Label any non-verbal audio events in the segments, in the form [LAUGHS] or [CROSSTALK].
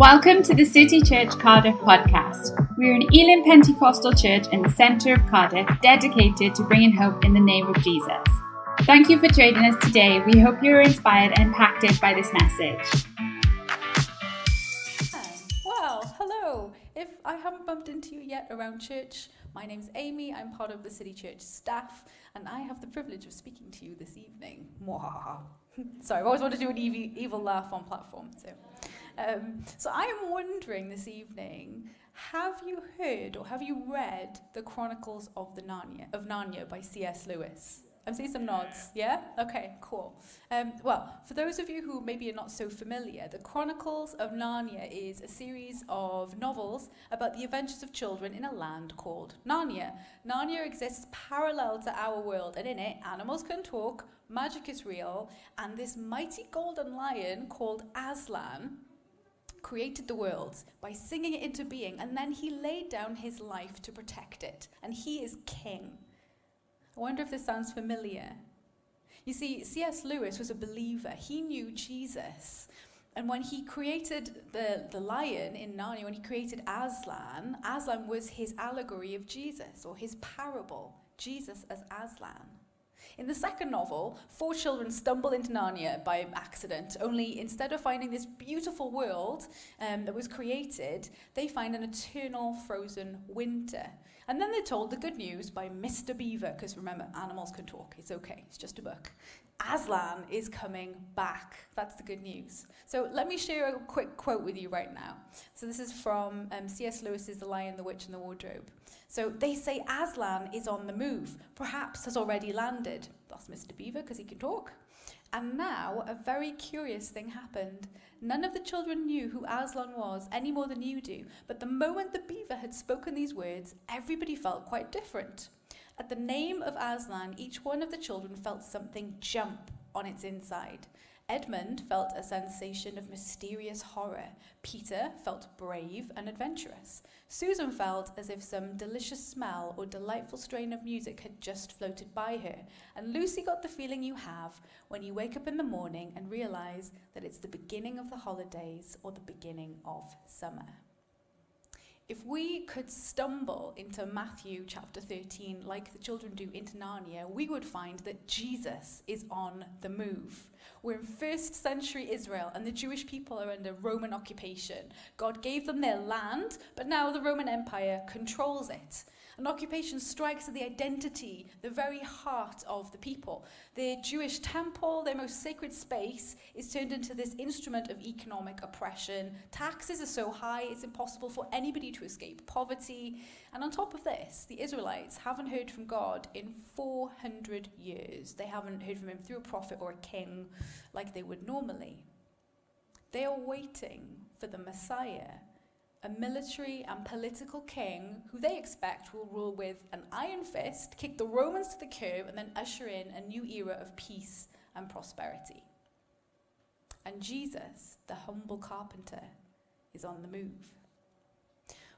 Welcome to the City Church Cardiff podcast. We're an Elim Pentecostal church in the centre of Cardiff dedicated to bringing hope in the name of Jesus. Thank you for joining us today. We hope you're inspired and impacted by this message. Well, hello. If I haven't bumped into you yet around church, my name's Amy. I'm part of the City Church staff, and I have the privilege of speaking to you this evening. [LAUGHS] Sorry, I've always wanted to do an evil, evil laugh on platform. So. Um, so I am wondering this evening, have you heard or have you read the Chronicles of the Narnia of Narnia by C.S. Lewis? I'm seeing some nods. Yeah? Okay, cool. Um, well, for those of you who maybe are not so familiar, the Chronicles of Narnia is a series of novels about the adventures of children in a land called Narnia. Narnia exists parallel to our world, and in it, animals can talk, magic is real, and this mighty golden lion called Aslan created the world by singing it into being, and then he laid down his life to protect it. And he is king. I wonder if this sounds familiar. You see, C.S. Lewis was a believer, he knew Jesus. And when he created the, the lion in Narnia, when he created Aslan, Aslan was his allegory of Jesus or his parable, Jesus as Aslan. In the second novel, four children stumble into Narnia by accident, only instead of finding this beautiful world um, that was created, they find an eternal frozen winter. And then they're told the good news by Mr. Beaver, because remember, animals can talk. It's okay, it's just a book. Aslan is coming back. That's the good news. So let me share a quick quote with you right now. So this is from um, C.S. Lewis's The Lion, the Witch, and the Wardrobe. So they say Aslan is on the move, perhaps has already landed. That's Mr. Beaver because he can talk. And now a very curious thing happened. None of the children knew who Aslan was any more than you do, but the moment the beaver had spoken these words, everybody felt quite different. At the name of Aslan, each one of the children felt something jump on its inside. Edmund felt a sensation of mysterious horror. Peter felt brave and adventurous. Susan felt as if some delicious smell or delightful strain of music had just floated by her. And Lucy got the feeling you have when you wake up in the morning and realize that it's the beginning of the holidays or the beginning of summer. If we could stumble into Matthew chapter 13 like the children do into Narnia, we would find that Jesus is on the move. We're in first century Israel, and the Jewish people are under Roman occupation. God gave them their land, but now the Roman Empire controls it. An occupation strikes at the identity, the very heart of the people. The Jewish temple, their most sacred space, is turned into this instrument of economic oppression. Taxes are so high, it's impossible for anybody to escape poverty. And on top of this, the Israelites haven't heard from God in 400 years. They haven't heard from Him through a prophet or a king like they would normally. They are waiting for the Messiah a military and political king who they expect will rule with an iron fist, kick the Romans to the curb, and then usher in a new era of peace and prosperity. And Jesus, the humble carpenter, is on the move.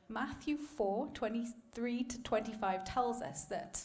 Matthew 4 23 to 25 tells us that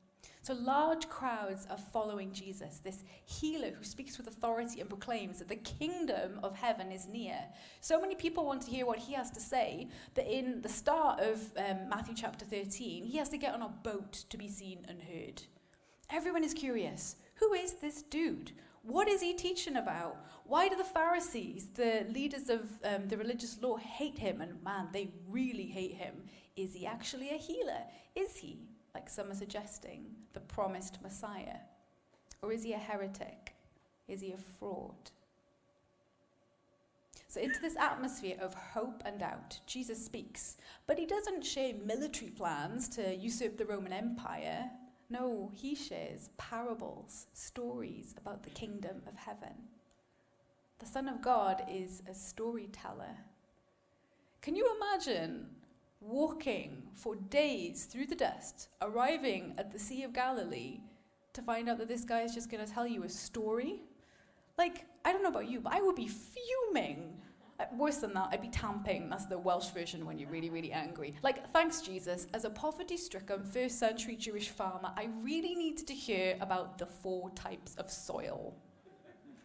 So large crowds are following Jesus, this healer who speaks with authority and proclaims that the kingdom of heaven is near. So many people want to hear what he has to say that in the start of um, Matthew chapter 13, he has to get on a boat to be seen and heard. Everyone is curious. Who is this dude? What is he teaching about? Why do the Pharisees, the leaders of um, the religious law, hate him? And man, they really hate him. Is he actually a healer? Is he? Like some are suggesting, the promised Messiah? Or is he a heretic? Is he a fraud? So, into this atmosphere of hope and doubt, Jesus speaks. But he doesn't share military plans to usurp the Roman Empire. No, he shares parables, stories about the kingdom of heaven. The Son of God is a storyteller. Can you imagine walking for days through the dust, arriving at the Sea of Galilee to find out that this guy is just going to tell you a story. Like, I don't know about you, but I would be fuming. Uh, worse than that, I'd be tamping. That's the Welsh version when you're really, really angry. Like, thanks, Jesus. As a poverty stricken first century Jewish farmer, I really needed to hear about the four types of soil.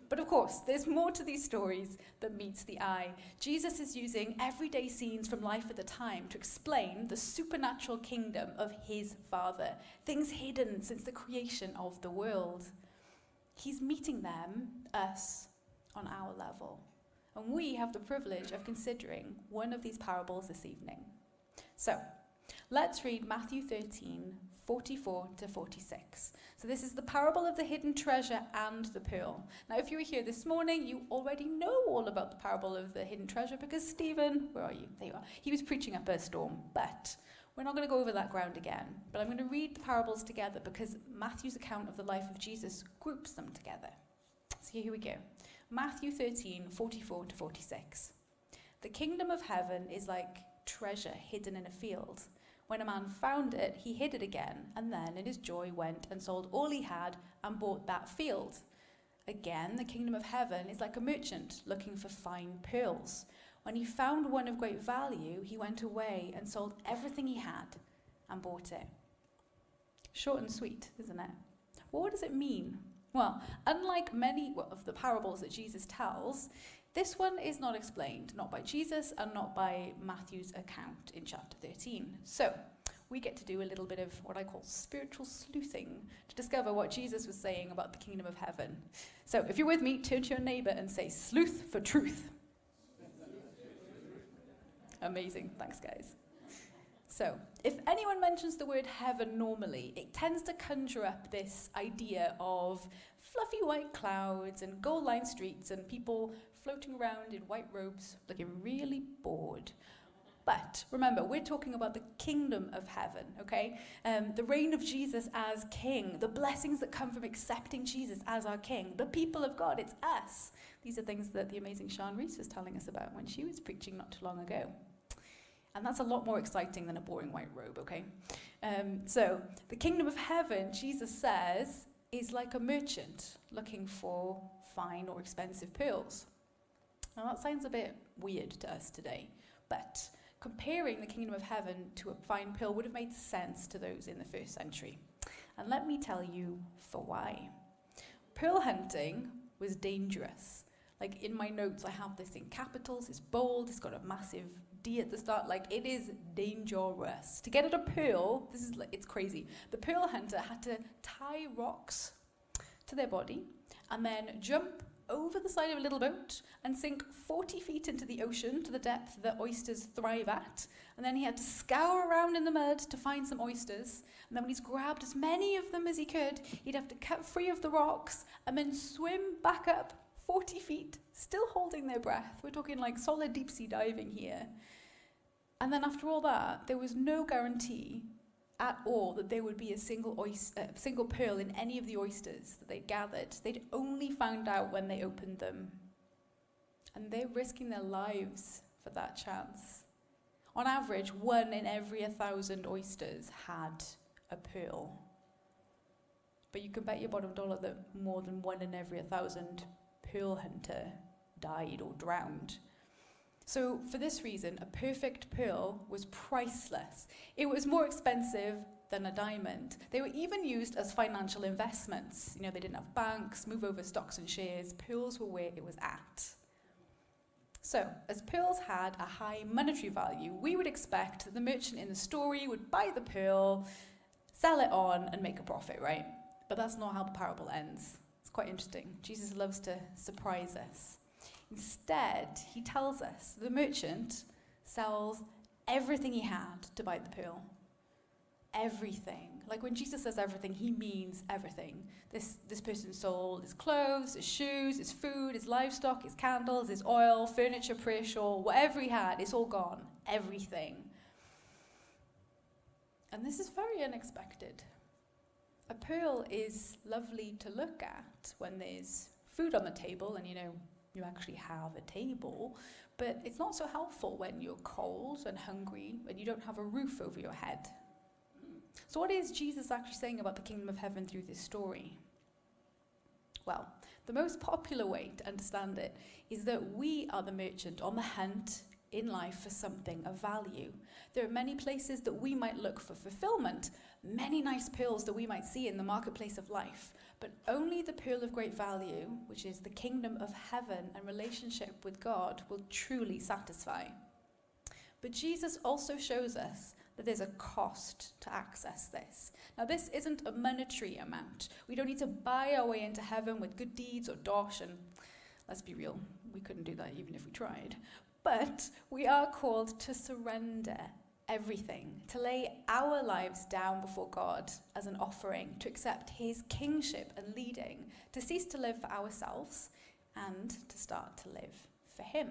But of course, there's more to these stories than meets the eye. Jesus is using everyday scenes from life at the time to explain the supernatural kingdom of his Father, things hidden since the creation of the world. He's meeting them, us, on our level. And we have the privilege of considering one of these parables this evening. So, let's read Matthew 13, 44 to 46. So, this is the parable of the hidden treasure and the pearl. Now, if you were here this morning, you already know all about the parable of the hidden treasure because Stephen, where are you? There you are. He was preaching up a storm. But we're not going to go over that ground again. But I'm going to read the parables together because Matthew's account of the life of Jesus groups them together. So, here we go. Matthew 13, 44 to 46. The kingdom of heaven is like treasure hidden in a field when a man found it, he hid it again, and then in his joy went and sold all he had and bought that field. Again, the kingdom of heaven is like a merchant looking for fine pearls. When he found one of great value, he went away and sold everything he had and bought it. Short and sweet, isn't it? Well, what does it mean? Well, unlike many of the parables that Jesus tells, this one is not explained, not by Jesus and not by Matthew's account in chapter 13. So, we get to do a little bit of what I call spiritual sleuthing to discover what Jesus was saying about the kingdom of heaven. So, if you're with me, turn to your neighbor and say, Sleuth for truth. Amazing. Thanks, guys. So, if anyone mentions the word heaven normally, it tends to conjure up this idea of fluffy white clouds and gold lined streets and people floating around in white robes, looking really bored. But remember, we're talking about the kingdom of heaven, okay? Um, the reign of Jesus as king, the blessings that come from accepting Jesus as our king, the people of God, it's us. These are things that the amazing Sean Reese was telling us about when she was preaching not too long ago. And that's a lot more exciting than a boring white robe, okay? Um, so, the kingdom of heaven, Jesus says, is like a merchant looking for fine or expensive pearls. Now, that sounds a bit weird to us today, but comparing the kingdom of heaven to a fine pearl would have made sense to those in the first century. And let me tell you for why. Pearl hunting was dangerous. Like in my notes, I have this in capitals, it's bold, it's got a massive D at the start. Like it is dangerous. To get at a pearl, this is like, it's crazy. The pearl hunter had to tie rocks to their body and then jump over the side of a little boat and sink 40 feet into the ocean to the depth that oysters thrive at. And then he had to scour around in the mud to find some oysters. And then, when he's grabbed as many of them as he could, he'd have to cut free of the rocks and then swim back up 40 feet, still holding their breath. We're talking like solid deep sea diving here. And then, after all that, there was no guarantee at all that there would be a single, oyster, uh, single pearl in any of the oysters that they'd gathered. They'd only found out when they opened them. And they're risking their lives for that chance. On average, one in every a thousand oysters had a pearl. But you can bet your bottom dollar that more than one in every a thousand pearl hunter died or drowned so, for this reason, a perfect pearl was priceless. It was more expensive than a diamond. They were even used as financial investments. You know, they didn't have banks, move over stocks and shares. Pearls were where it was at. So, as pearls had a high monetary value, we would expect that the merchant in the story would buy the pearl, sell it on, and make a profit, right? But that's not how the parable ends. Quite interesting. Jesus loves to surprise us. Instead, he tells us the merchant sells everything he had to buy the pearl. Everything. Like when Jesus says everything, he means everything. This, this person sold his clothes, his shoes, his food, his livestock, his candles, his oil, furniture, prayer shawl, whatever he had, it's all gone. Everything. And this is very unexpected. A pearl is lovely to look at when there's food on the table and, you know, you actually have a table. But it's not so helpful when you're cold and hungry and you don't have a roof over your head. So, what is Jesus actually saying about the kingdom of heaven through this story? Well, the most popular way to understand it is that we are the merchant on the hunt in life for something of value. There are many places that we might look for fulfillment, many nice pearls that we might see in the marketplace of life, but only the pearl of great value, which is the kingdom of heaven and relationship with God, will truly satisfy. But Jesus also shows us that there's a cost to access this. Now, this isn't a monetary amount. We don't need to buy our way into heaven with good deeds or dosh, and let's be real, we couldn't do that even if we tried. But we are called to surrender everything, to lay our lives down before God as an offering, to accept His kingship and leading, to cease to live for ourselves, and to start to live for Him.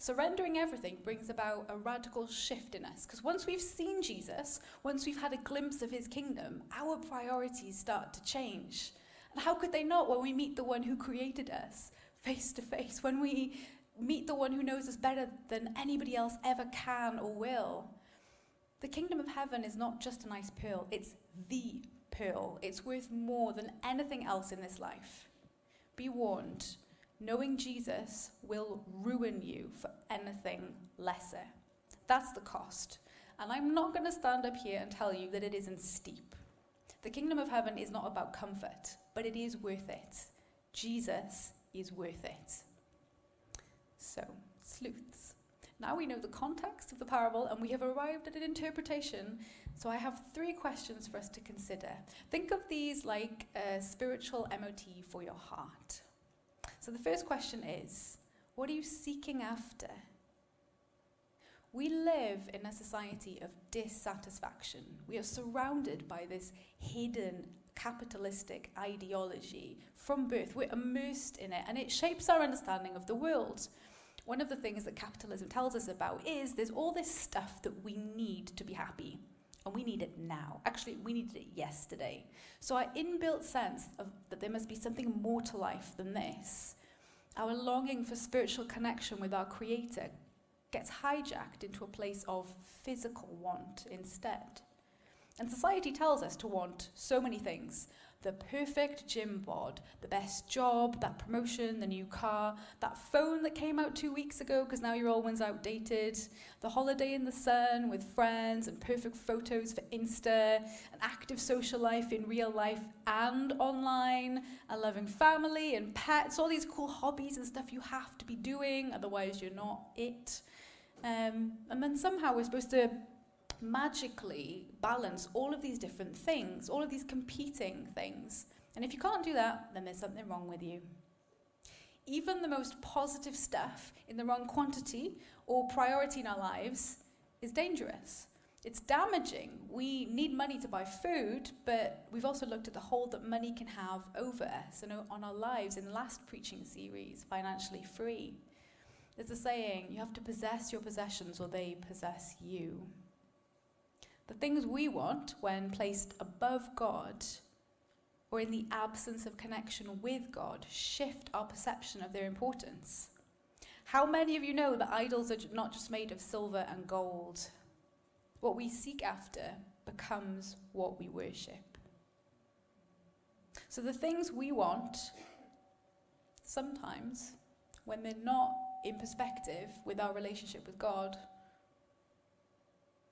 Surrendering everything brings about a radical shift in us because once we've seen Jesus, once we've had a glimpse of his kingdom, our priorities start to change. And how could they not when we meet the one who created us face to face, when we meet the one who knows us better than anybody else ever can or will. The kingdom of heaven is not just a nice pearl, it's the pearl. It's worth more than anything else in this life. Be warned, knowing Jesus will ruin you for anything lesser. That's the cost. And I'm not going to stand up here and tell you that it isn't steep. The kingdom of heaven is not about comfort, but it is worth it. Jesus is worth it. So, sleuths. Now we know the context of the parable and we have arrived at an interpretation. So I have three questions for us to consider. Think of these like a spiritual MOT for your heart. So the first question is what are you seeking after? We live in a society of dissatisfaction. We are surrounded by this hidden capitalistic ideology from birth. We're immersed in it and it shapes our understanding of the world one of the things that capitalism tells us about is there's all this stuff that we need to be happy. And we need it now. Actually, we needed it yesterday. So, our inbuilt sense of that there must be something more to life than this, our longing for spiritual connection with our Creator, gets hijacked into a place of physical want instead. And society tells us to want so many things the perfect gym bod, the best job, that promotion, the new car, that phone that came out two weeks ago because now your old one's outdated, the holiday in the sun with friends and perfect photos for Insta, an active social life in real life and online, a loving family and pets, all these cool hobbies and stuff you have to be doing, otherwise, you're not it. Um, and then somehow we're supposed to magically balance all of these different things, all of these competing things. And if you can't do that, then there's something wrong with you. Even the most positive stuff in the wrong quantity or priority in our lives is dangerous. It's damaging. We need money to buy food, but we've also looked at the hold that money can have over us and on our lives in the last preaching series, Financially Free. There's a saying you have to possess your possessions or they possess you. The things we want, when placed above God or in the absence of connection with God, shift our perception of their importance. How many of you know that idols are not just made of silver and gold? What we seek after becomes what we worship. So the things we want, sometimes, when they're not in perspective with our relationship with God,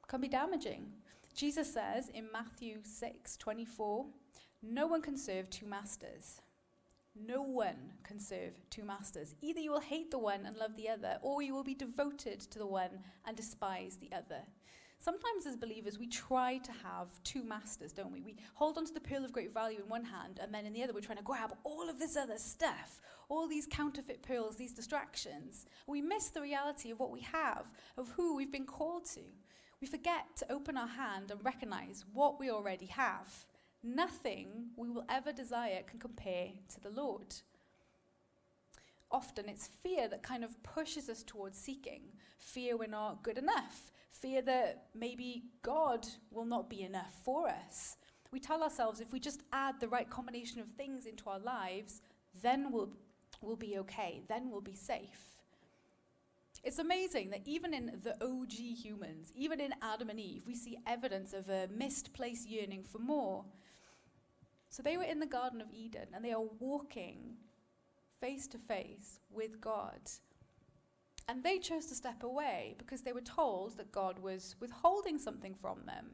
can be damaging. Jesus says in Matthew 6 24, no one can serve two masters. No one can serve two masters. Either you will hate the one and love the other, or you will be devoted to the one and despise the other. Sometimes, as believers, we try to have two masters, don't we? We hold on to the pearl of great value in one hand, and then in the other, we're trying to grab all of this other stuff, all these counterfeit pearls, these distractions. We miss the reality of what we have, of who we've been called to. We forget to open our hand and recognize what we already have. Nothing we will ever desire can compare to the Lord. Often it's fear that kind of pushes us towards seeking. Fear we're not good enough. Fear that maybe God will not be enough for us. We tell ourselves if we just add the right combination of things into our lives, then we'll, we'll be okay, then we'll be safe. It's amazing that even in the OG humans, even in Adam and Eve, we see evidence of a misplaced yearning for more. So they were in the Garden of Eden and they are walking face to face with God. And they chose to step away because they were told that God was withholding something from them.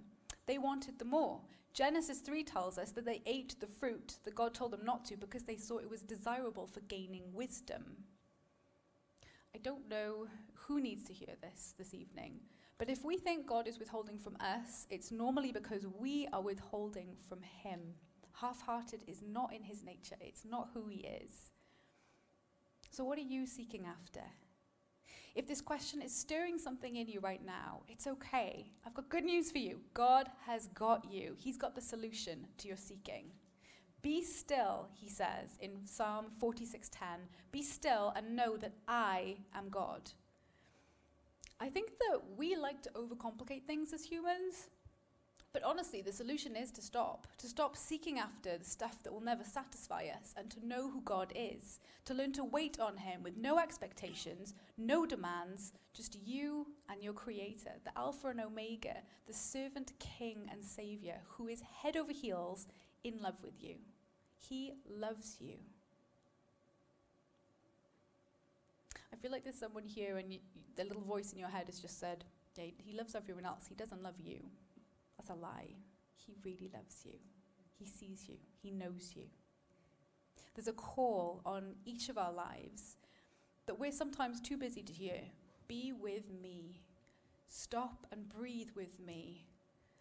They wanted the more. Genesis 3 tells us that they ate the fruit that God told them not to because they saw it was desirable for gaining wisdom. I don't know who needs to hear this this evening, but if we think God is withholding from us, it's normally because we are withholding from Him. Half hearted is not in His nature, it's not who He is. So, what are you seeking after? If this question is stirring something in you right now, it's okay. I've got good news for you. God has got you, He's got the solution to your seeking. Be still, he says in Psalm 46:10. Be still and know that I am God. I think that we like to overcomplicate things as humans. But honestly, the solution is to stop, to stop seeking after the stuff that will never satisfy us and to know who God is, to learn to wait on Him with no expectations, no demands, just you and your Creator, the Alpha and Omega, the servant, King, and Savior, who is head over heels in love with you. He loves you. I feel like there's someone here and you, the little voice in your head has just said, He loves everyone else, He doesn't love you. That's a lie. He really loves you. He sees you. He knows you. There's a call on each of our lives that we're sometimes too busy to hear. Be with me. Stop and breathe with me.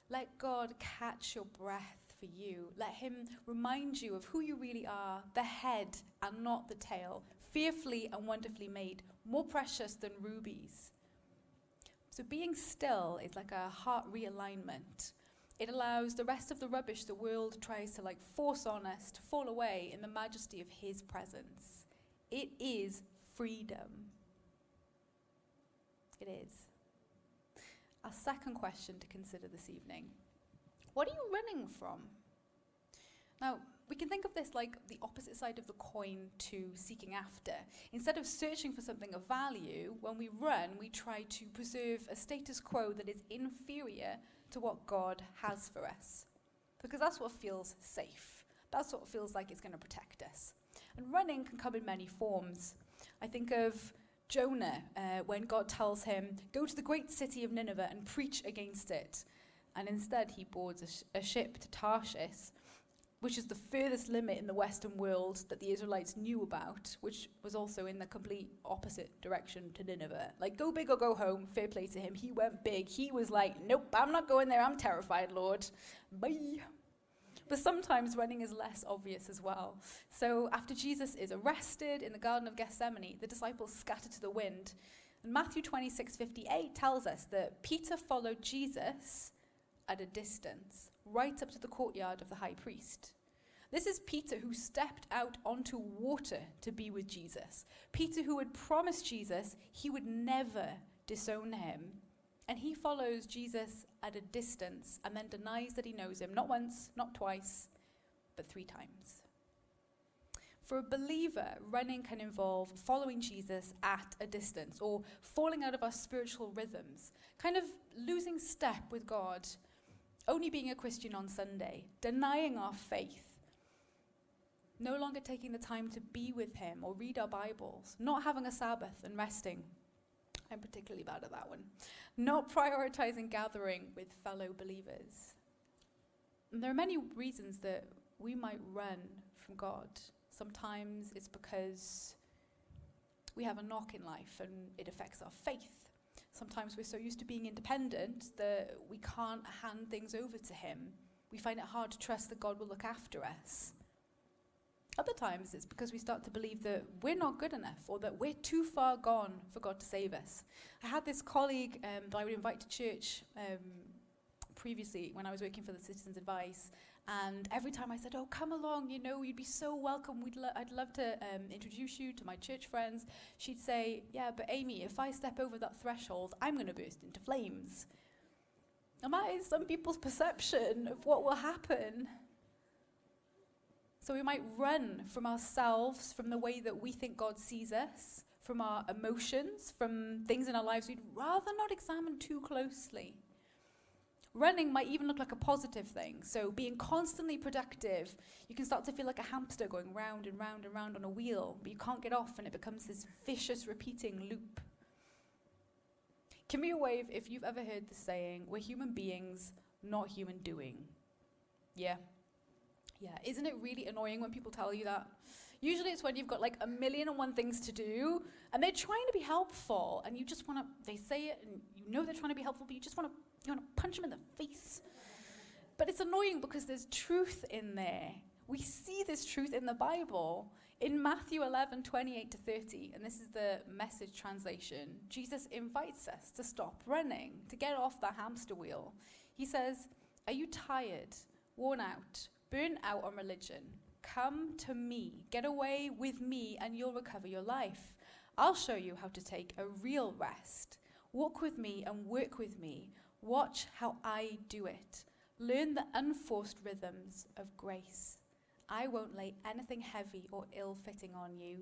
Let God catch your breath for you. Let Him remind you of who you really are the head and not the tail, fearfully and wonderfully made, more precious than rubies. So being still is like a heart realignment. It allows the rest of the rubbish the world tries to like force on us to fall away in the majesty of his presence. It is freedom. It is. Our second question to consider this evening. What are you running from? Now, we can think of this like the opposite side of the coin to seeking after. Instead of searching for something of value, when we run, we try to preserve a status quo that is inferior to what God has for us. Because that's what feels safe. That's what feels like it's going to protect us. And running can come in many forms. I think of Jonah uh, when God tells him, Go to the great city of Nineveh and preach against it. And instead, he boards a, sh- a ship to Tarshish which is the furthest limit in the Western world that the Israelites knew about, which was also in the complete opposite direction to Nineveh. Like, go big or go home, fair play to him. He went big. He was like, nope, I'm not going there. I'm terrified, Lord. Bye. But sometimes running is less obvious as well. So, after Jesus is arrested in the Garden of Gethsemane, the disciples scatter to the wind. And Matthew 26 58 tells us that Peter followed Jesus at a distance, right up to the courtyard of the high priest. This is Peter who stepped out onto water to be with Jesus. Peter who had promised Jesus he would never disown him. And he follows Jesus at a distance and then denies that he knows him, not once, not twice, but three times. For a believer, running can involve following Jesus at a distance or falling out of our spiritual rhythms, kind of losing step with God only being a Christian on Sunday, denying our faith, no longer taking the time to be with Him or read our Bibles, not having a Sabbath and resting. I'm particularly bad at that one. Not prioritizing gathering with fellow believers. And there are many reasons that we might run from God. Sometimes it's because we have a knock in life and it affects our faith. Sometimes we're so used to being independent that we can't hand things over to Him. We find it hard to trust that God will look after us. Other times it's because we start to believe that we're not good enough or that we're too far gone for God to save us. I had this colleague um, that I would invite to church um, previously when I was working for the Citizens Advice, and every time I said, Oh, come along, you know, you'd be so welcome. We'd lo- I'd love to um, introduce you to my church friends. She'd say, Yeah, but Amy, if I step over that threshold, I'm going to burst into flames. And that is some people's perception of what will happen. So we might run from ourselves, from the way that we think God sees us, from our emotions, from things in our lives we'd rather not examine too closely. Running might even look like a positive thing. So, being constantly productive, you can start to feel like a hamster going round and round and round on a wheel, but you can't get off, and it becomes this vicious, repeating loop. Give me a wave if you've ever heard the saying, we're human beings, not human doing. Yeah. Yeah. Isn't it really annoying when people tell you that? Usually it's when you've got like a million and one things to do and they're trying to be helpful and you just want to, they say it and you know they're trying to be helpful, but you just want to you want to punch them in the face. But it's annoying because there's truth in there. We see this truth in the Bible. In Matthew 11, 28 to 30, and this is the message translation, Jesus invites us to stop running, to get off the hamster wheel. He says, Are you tired, worn out, burnt out on religion? Come to me, get away with me, and you'll recover your life. I'll show you how to take a real rest. Walk with me and work with me. Watch how I do it. Learn the unforced rhythms of grace. I won't lay anything heavy or ill fitting on you.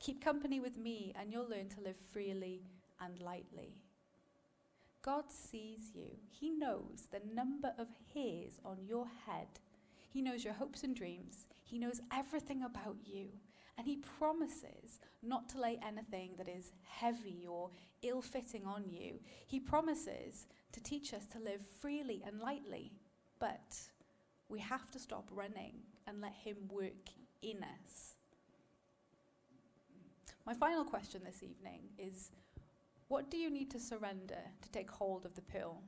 Keep company with me, and you'll learn to live freely and lightly. God sees you. He knows the number of hairs on your head. He knows your hopes and dreams. He knows everything about you. And He promises not to lay anything that is heavy or ill fitting on you. He promises to teach us to live freely and lightly. But we have to stop running and let Him work in us. My final question this evening is what do you need to surrender to take hold of the pill?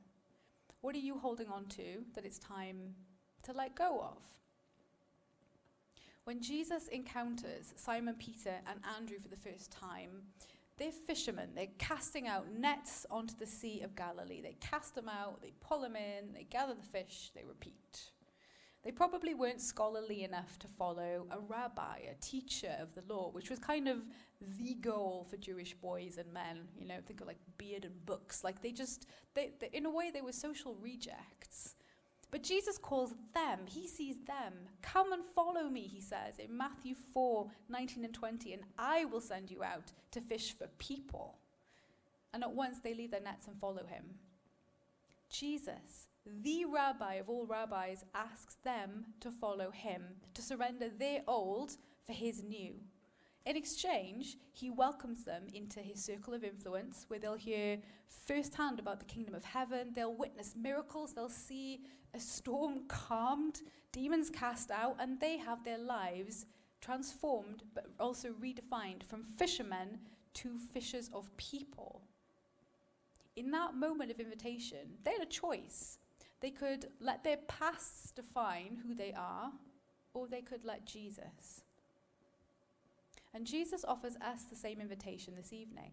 What are you holding on to that it's time to let go of? When Jesus encounters Simon Peter and Andrew for the first time, they're fishermen. They're casting out nets onto the Sea of Galilee. They cast them out, they pull them in, they gather the fish, they repeat. They probably weren't scholarly enough to follow a rabbi, a teacher of the law, which was kind of the goal for Jewish boys and men. You know, think of like beard and books. Like they just, they, they, in a way, they were social rejects. But Jesus calls them, he sees them. Come and follow me, he says in Matthew 4 19 and 20, and I will send you out to fish for people. And at once they leave their nets and follow him. Jesus, the rabbi of all rabbis, asks them to follow him, to surrender their old for his new. In exchange, he welcomes them into his circle of influence where they'll hear firsthand about the kingdom of heaven, they'll witness miracles, they'll see a storm calmed, demons cast out, and they have their lives transformed but also redefined from fishermen to fishers of people. In that moment of invitation, they had a choice. They could let their pasts define who they are, or they could let Jesus. And Jesus offers us the same invitation this evening.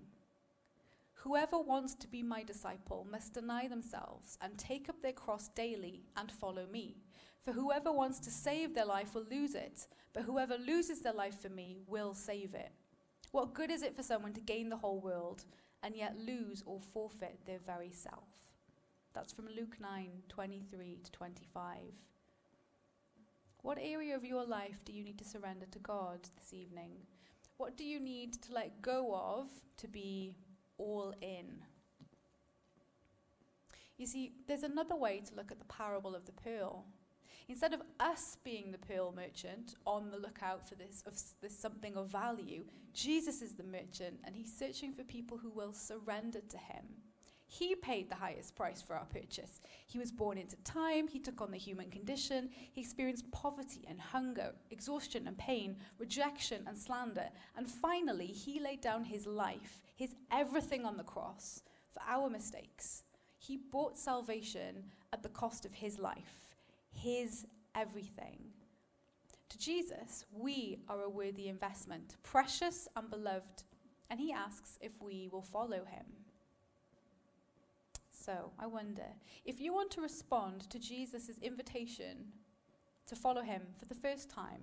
Whoever wants to be my disciple must deny themselves and take up their cross daily and follow me. For whoever wants to save their life will lose it, but whoever loses their life for me will save it. What good is it for someone to gain the whole world and yet lose or forfeit their very self? That's from Luke 9 23 to 25. What area of your life do you need to surrender to God this evening? What do you need to let go of to be all in? You see, there's another way to look at the parable of the pearl. Instead of us being the pearl merchant on the lookout for this, of this something of value, Jesus is the merchant and he's searching for people who will surrender to him. He paid the highest price for our purchase. He was born into time, he took on the human condition, he experienced poverty and hunger, exhaustion and pain, rejection and slander, and finally, he laid down his life, his everything on the cross for our mistakes. He bought salvation at the cost of his life, his everything. To Jesus, we are a worthy investment, precious and beloved, and he asks if we will follow him. So I wonder if you want to respond to Jesus' invitation to follow him for the first time,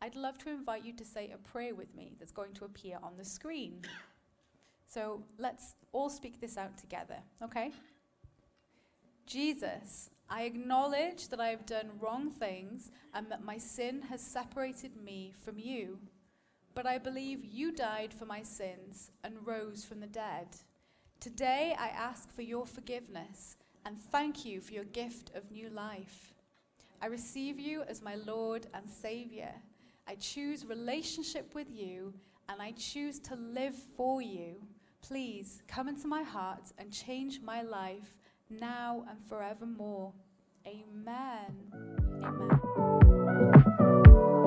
I'd love to invite you to say a prayer with me that's going to appear on the screen. So let's all speak this out together, okay? Jesus, I acknowledge that I have done wrong things and that my sin has separated me from you. but I believe you died for my sins and rose from the dead. Today I ask for your forgiveness and thank you for your gift of new life. I receive you as my Lord and Savior. I choose relationship with you and I choose to live for you. Please come into my heart and change my life now and forevermore. Amen. Amen.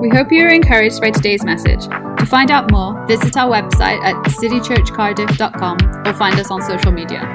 We hope you are encouraged by today's message. To find out more, visit our website at citychurchcardiff.com or find us on social media.